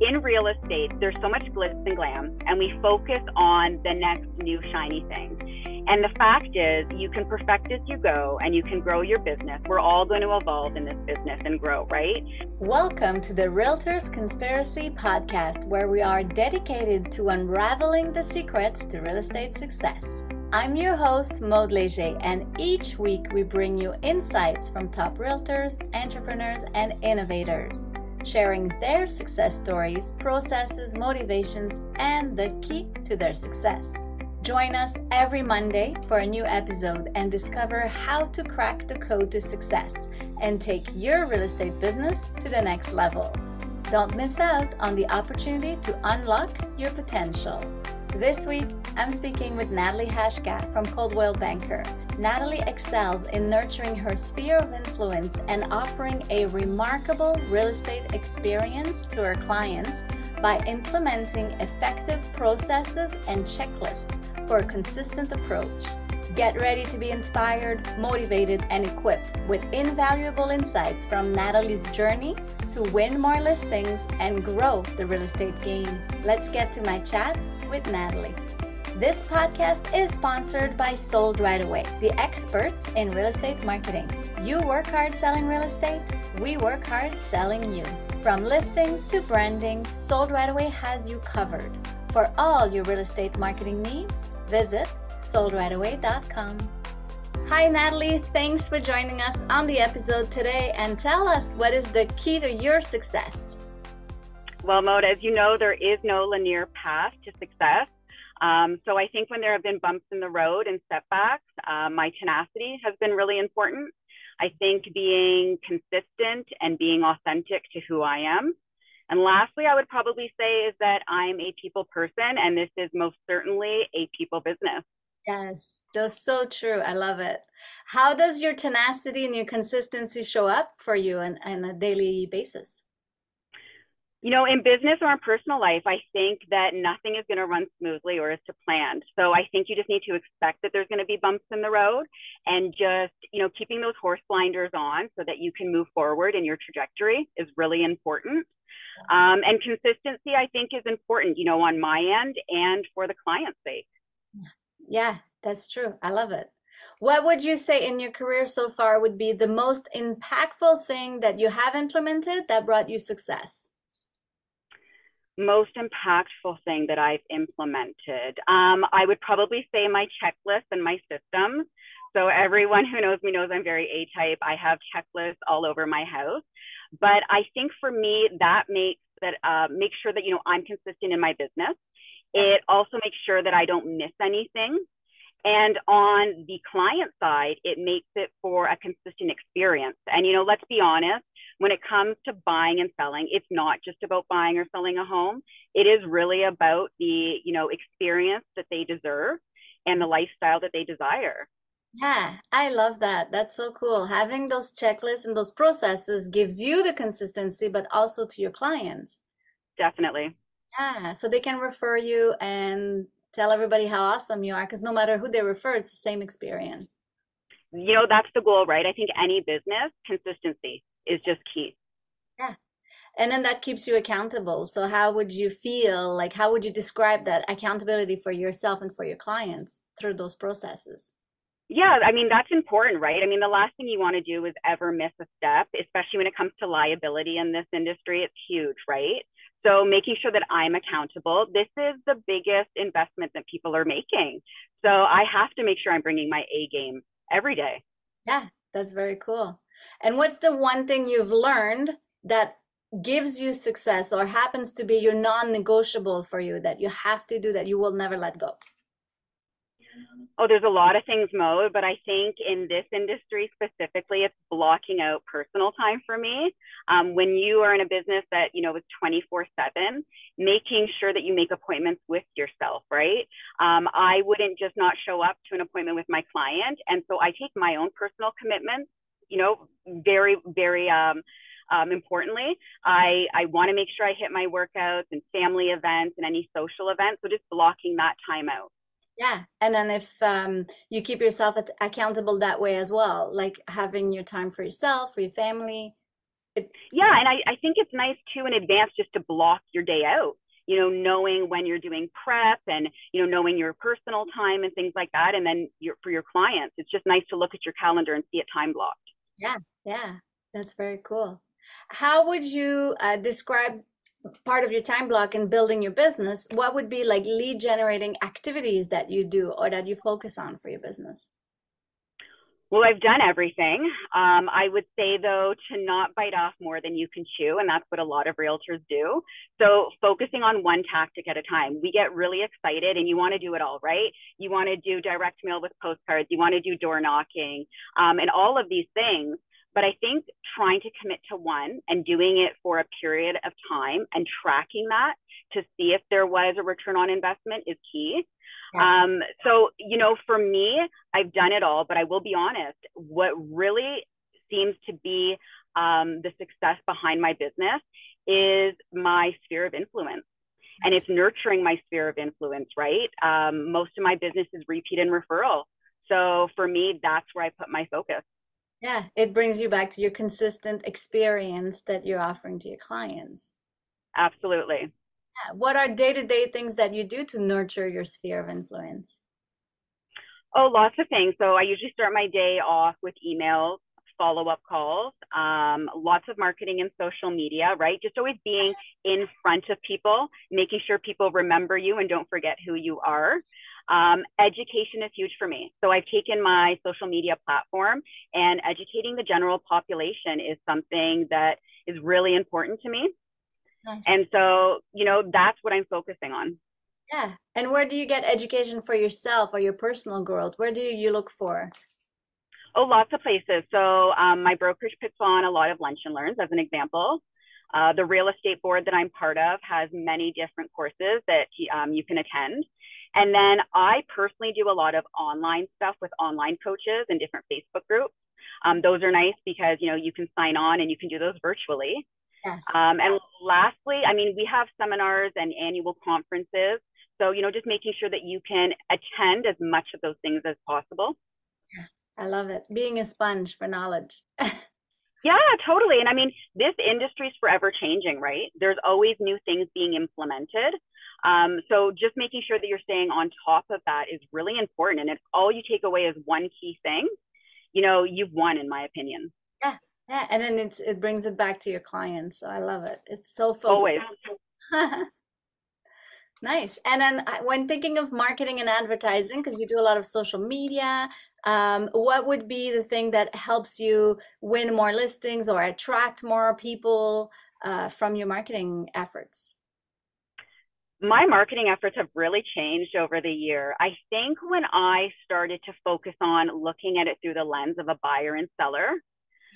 in real estate, there's so much glitz and glam, and we focus on the next new shiny thing. And the fact is, you can perfect as you go and you can grow your business. We're all going to evolve in this business and grow, right? Welcome to the Realtors Conspiracy Podcast, where we are dedicated to unraveling the secrets to real estate success. I'm your host, Maude Leger, and each week we bring you insights from top realtors, entrepreneurs, and innovators sharing their success stories, processes, motivations, and the key to their success. Join us every Monday for a new episode and discover how to crack the code to success and take your real estate business to the next level. Don't miss out on the opportunity to unlock your potential. This week, I'm speaking with Natalie Hashka from Coldwell Banker. Natalie excels in nurturing her sphere of influence and offering a remarkable real estate experience to her clients by implementing effective processes and checklists for a consistent approach. Get ready to be inspired, motivated, and equipped with invaluable insights from Natalie's journey to win more listings and grow the real estate game. Let's get to my chat with Natalie. This podcast is sponsored by Sold Right Away, the experts in real estate marketing. You work hard selling real estate, we work hard selling you. From listings to branding, Sold Right Away has you covered. For all your real estate marketing needs, visit soldrightaway.com. Hi, Natalie. Thanks for joining us on the episode today and tell us what is the key to your success. Well, Maude, as you know, there is no linear path to success. Um, so I think when there have been bumps in the road and setbacks, uh, my tenacity has been really important. I think being consistent and being authentic to who I am. And lastly, I would probably say is that I'm a people person, and this is most certainly a people business. Yes, that's so true. I love it. How does your tenacity and your consistency show up for you on, on a daily basis? you know, in business or in personal life, I think that nothing is going to run smoothly or is to planned. So I think you just need to expect that there's going to be bumps in the road and just, you know, keeping those horse blinders on so that you can move forward in your trajectory is really important. Um, and consistency, I think, is important, you know, on my end and for the client's sake. Yeah, that's true. I love it. What would you say in your career so far would be the most impactful thing that you have implemented that brought you success? most impactful thing that I've implemented? Um, I would probably say my checklist and my systems. So everyone who knows me knows I'm very A-type. I have checklists all over my house. But I think for me, that makes that uh, make sure that you know I'm consistent in my business. It also makes sure that I don't miss anything. And on the client side, it makes it for a consistent experience. And you know, let's be honest, when it comes to buying and selling, it's not just about buying or selling a home. It is really about the, you know, experience that they deserve and the lifestyle that they desire. Yeah, I love that. That's so cool. Having those checklists and those processes gives you the consistency, but also to your clients. Definitely. Yeah, so they can refer you and tell everybody how awesome you are because no matter who they refer, it's the same experience. You know, that's the goal, right? I think any business, consistency is just key. Yeah. And then that keeps you accountable. So, how would you feel? Like, how would you describe that accountability for yourself and for your clients through those processes? Yeah, I mean, that's important, right? I mean, the last thing you want to do is ever miss a step, especially when it comes to liability in this industry. It's huge, right? So, making sure that I'm accountable, this is the biggest investment that people are making. So, I have to make sure I'm bringing my A game every day. Yeah, that's very cool. And what's the one thing you've learned that gives you success or happens to be your non negotiable for you that you have to do that you will never let go? Oh, there's a lot of things, Mo, but I think in this industry specifically, it's blocking out personal time for me. Um, when you are in a business that, you know, is 24 7, making sure that you make appointments with yourself, right? Um, I wouldn't just not show up to an appointment with my client. And so I take my own personal commitments, you know, very, very, um, um, importantly, I, I want to make sure I hit my workouts and family events and any social events. So just blocking that time out. Yeah. And then if um, you keep yourself accountable that way as well, like having your time for yourself, for your family. It, yeah, and I, I think it's nice too in advance just to block your day out. You know, knowing when you're doing prep and you know knowing your personal time and things like that, and then your, for your clients, it's just nice to look at your calendar and see it time blocked. Yeah, yeah, that's very cool. How would you uh, describe part of your time block in building your business? What would be like lead generating activities that you do or that you focus on for your business? Well, I've done everything. Um, I would say, though, to not bite off more than you can chew, and that's what a lot of realtors do. So, focusing on one tactic at a time. We get really excited, and you want to do it all, right? You want to do direct mail with postcards, you want to do door knocking, um, and all of these things. But I think trying to commit to one and doing it for a period of time and tracking that to see if there was a return on investment is key. Um, so, you know, for me, I've done it all, but I will be honest, what really seems to be um, the success behind my business is my sphere of influence. And it's nurturing my sphere of influence, right? Um, most of my business is repeat and referral. So for me, that's where I put my focus. Yeah, it brings you back to your consistent experience that you're offering to your clients. Absolutely. Yeah. What are day to day things that you do to nurture your sphere of influence? Oh, lots of things. So I usually start my day off with emails, follow up calls, um, lots of marketing and social media, right? Just always being in front of people, making sure people remember you and don't forget who you are. Um, education is huge for me. So I've taken my social media platform and educating the general population is something that is really important to me. Nice. And so, you know, that's what I'm focusing on. Yeah. And where do you get education for yourself or your personal growth? Where do you look for? Oh, lots of places. So um, my brokerage puts on a lot of lunch and learns, as an example. Uh, the real estate board that I'm part of has many different courses that um, you can attend. And then I personally do a lot of online stuff with online coaches and different Facebook groups. Um, those are nice because you know you can sign on and you can do those virtually. Yes. Um, and lastly, I mean, we have seminars and annual conferences. So, you know, just making sure that you can attend as much of those things as possible. I love it. Being a sponge for knowledge. yeah, totally. And I mean, this industry is forever changing, right? There's always new things being implemented. Um, so just making sure that you're staying on top of that is really important. And if all you take away is one key thing, you know, you've won, in my opinion. Yeah, yeah, and then it's it brings it back to your clients. So I love it. It's so full. Always. nice. And then uh, when thinking of marketing and advertising, because you do a lot of social media, um, what would be the thing that helps you win more listings or attract more people uh, from your marketing efforts? My marketing efforts have really changed over the year. I think when I started to focus on looking at it through the lens of a buyer and seller,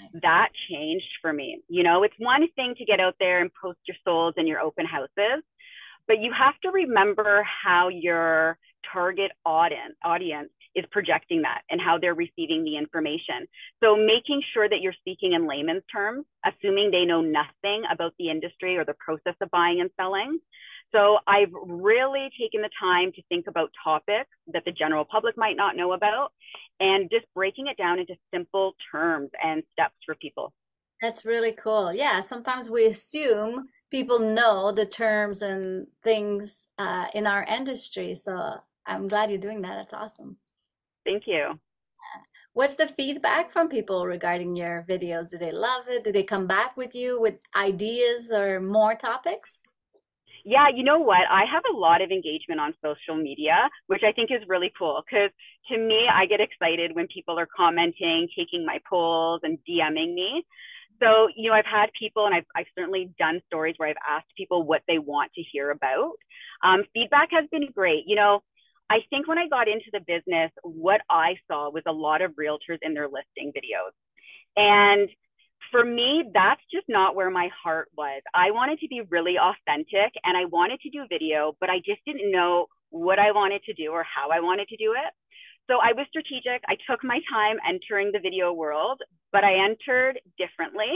nice. that changed for me. You know, it's one thing to get out there and post your souls and your open houses, but you have to remember how your target audience audience is projecting that and how they're receiving the information. So making sure that you're speaking in layman's terms, assuming they know nothing about the industry or the process of buying and selling. So I've really taken the time to think about topics that the general public might not know about and just breaking it down into simple terms and steps for people. That's really cool. Yeah, sometimes we assume people know the terms and things uh, in our industry. So I'm glad you're doing that. That's awesome. Thank you. What's the feedback from people regarding your videos? Do they love it? Do they come back with you with ideas or more topics? Yeah, you know what? I have a lot of engagement on social media, which I think is really cool because to me, I get excited when people are commenting, taking my polls, and DMing me. So, you know, I've had people, and I've, I've certainly done stories where I've asked people what they want to hear about. Um, feedback has been great. You know, I think when I got into the business, what I saw was a lot of realtors in their listing videos. And for me, that's just not where my heart was. I wanted to be really authentic and I wanted to do video, but I just didn't know what I wanted to do or how I wanted to do it. So I was strategic. I took my time entering the video world, but I entered differently.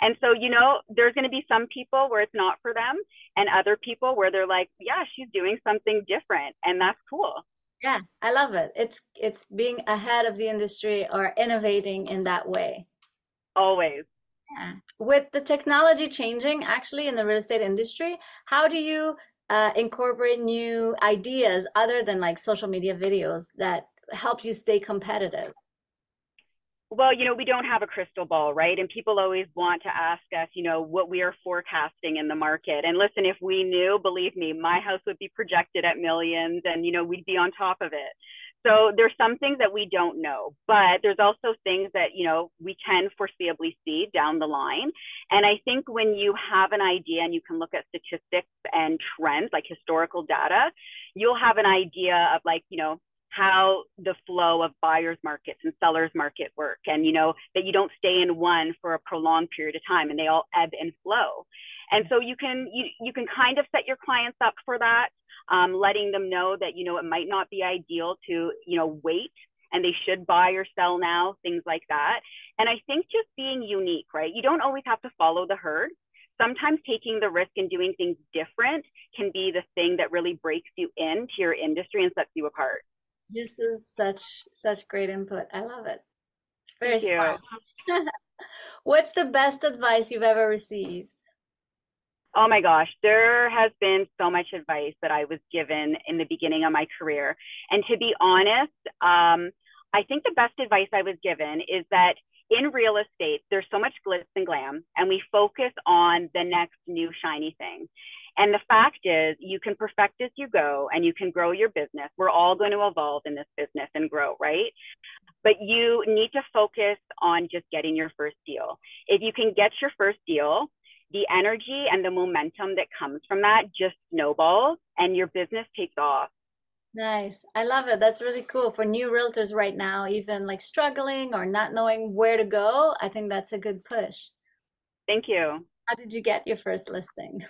And so, you know, there's going to be some people where it's not for them and other people where they're like, yeah, she's doing something different and that's cool. Yeah, I love it. It's it's being ahead of the industry or innovating in that way. Always. Yeah. With the technology changing actually in the real estate industry, how do you uh, incorporate new ideas other than like social media videos that help you stay competitive? Well, you know, we don't have a crystal ball, right? And people always want to ask us, you know, what we are forecasting in the market. And listen, if we knew, believe me, my house would be projected at millions and, you know, we'd be on top of it. So there's some things that we don't know, but there's also things that, you know, we can foreseeably see down the line. And I think when you have an idea and you can look at statistics and trends like historical data, you'll have an idea of like, you know, how the flow of buyers markets and sellers market work and you know that you don't stay in one for a prolonged period of time and they all ebb and flow and so you can you, you can kind of set your clients up for that um, letting them know that you know it might not be ideal to you know wait and they should buy or sell now things like that and i think just being unique right you don't always have to follow the herd sometimes taking the risk and doing things different can be the thing that really breaks you into your industry and sets you apart this is such such great input. I love it. It's very Thank smart. What's the best advice you've ever received? Oh my gosh, there has been so much advice that I was given in the beginning of my career. And to be honest, um, I think the best advice I was given is that in real estate, there's so much glitz and glam, and we focus on the next new shiny thing. And the fact is, you can perfect as you go and you can grow your business. We're all going to evolve in this business and grow, right? But you need to focus on just getting your first deal. If you can get your first deal, the energy and the momentum that comes from that just snowballs and your business takes off. Nice. I love it. That's really cool for new realtors right now, even like struggling or not knowing where to go. I think that's a good push. Thank you. How did you get your first listing?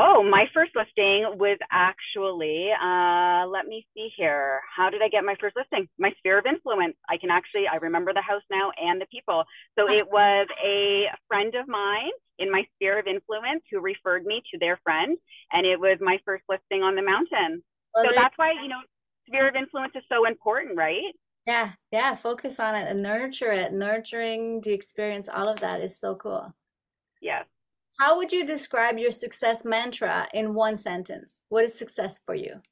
Oh, my first listing was actually, uh, let me see here. How did I get my first listing? My sphere of influence. I can actually, I remember the house now and the people. So it was a friend of mine in my sphere of influence who referred me to their friend, and it was my first listing on the mountain. Well, so that's why, you know, sphere of influence is so important, right? Yeah, yeah. Focus on it and nurture it. Nurturing the experience, all of that is so cool. Yes. How would you describe your success mantra in one sentence? What is success for you?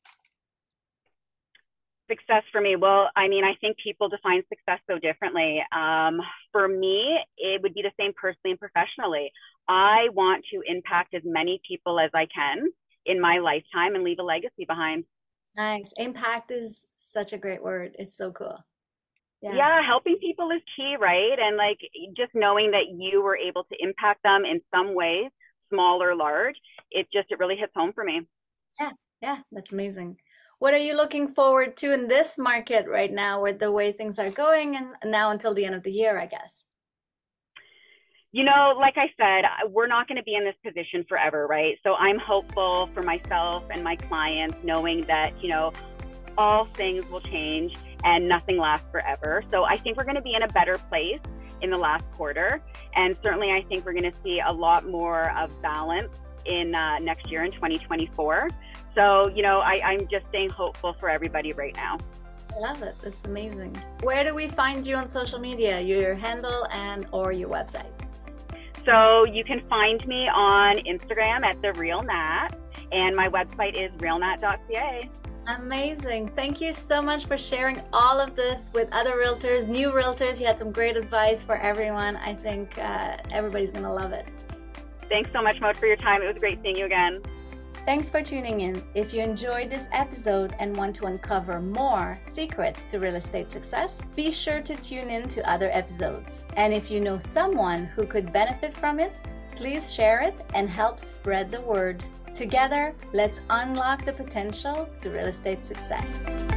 Success for me, well, I mean, I think people define success so differently. Um, for me, it would be the same personally and professionally. I want to impact as many people as I can in my lifetime and leave a legacy behind. Nice. Impact is such a great word. It's so cool yeah. yeah helping people is key right and like just knowing that you were able to impact them in some ways small or large it just it really hits home for me yeah yeah that's amazing what are you looking forward to in this market right now with the way things are going and now until the end of the year i guess you know, like I said, we're not going to be in this position forever, right? So I'm hopeful for myself and my clients, knowing that, you know, all things will change and nothing lasts forever. So I think we're going to be in a better place in the last quarter. And certainly, I think we're going to see a lot more of balance in uh, next year in 2024. So, you know, I, I'm just staying hopeful for everybody right now. I love it. This is amazing. Where do we find you on social media? Your handle and or your website? So you can find me on Instagram at the Real Nat, and my website is realnat.ca. Amazing. Thank you so much for sharing all of this with other realtors, new realtors. You had some great advice for everyone. I think uh, everybody's going to love it. Thanks so much, Maude, for your time. It was great seeing you again. Thanks for tuning in. If you enjoyed this episode and want to uncover more secrets to real estate success, be sure to tune in to other episodes. And if you know someone who could benefit from it, please share it and help spread the word Together, let's unlock the potential to real estate success.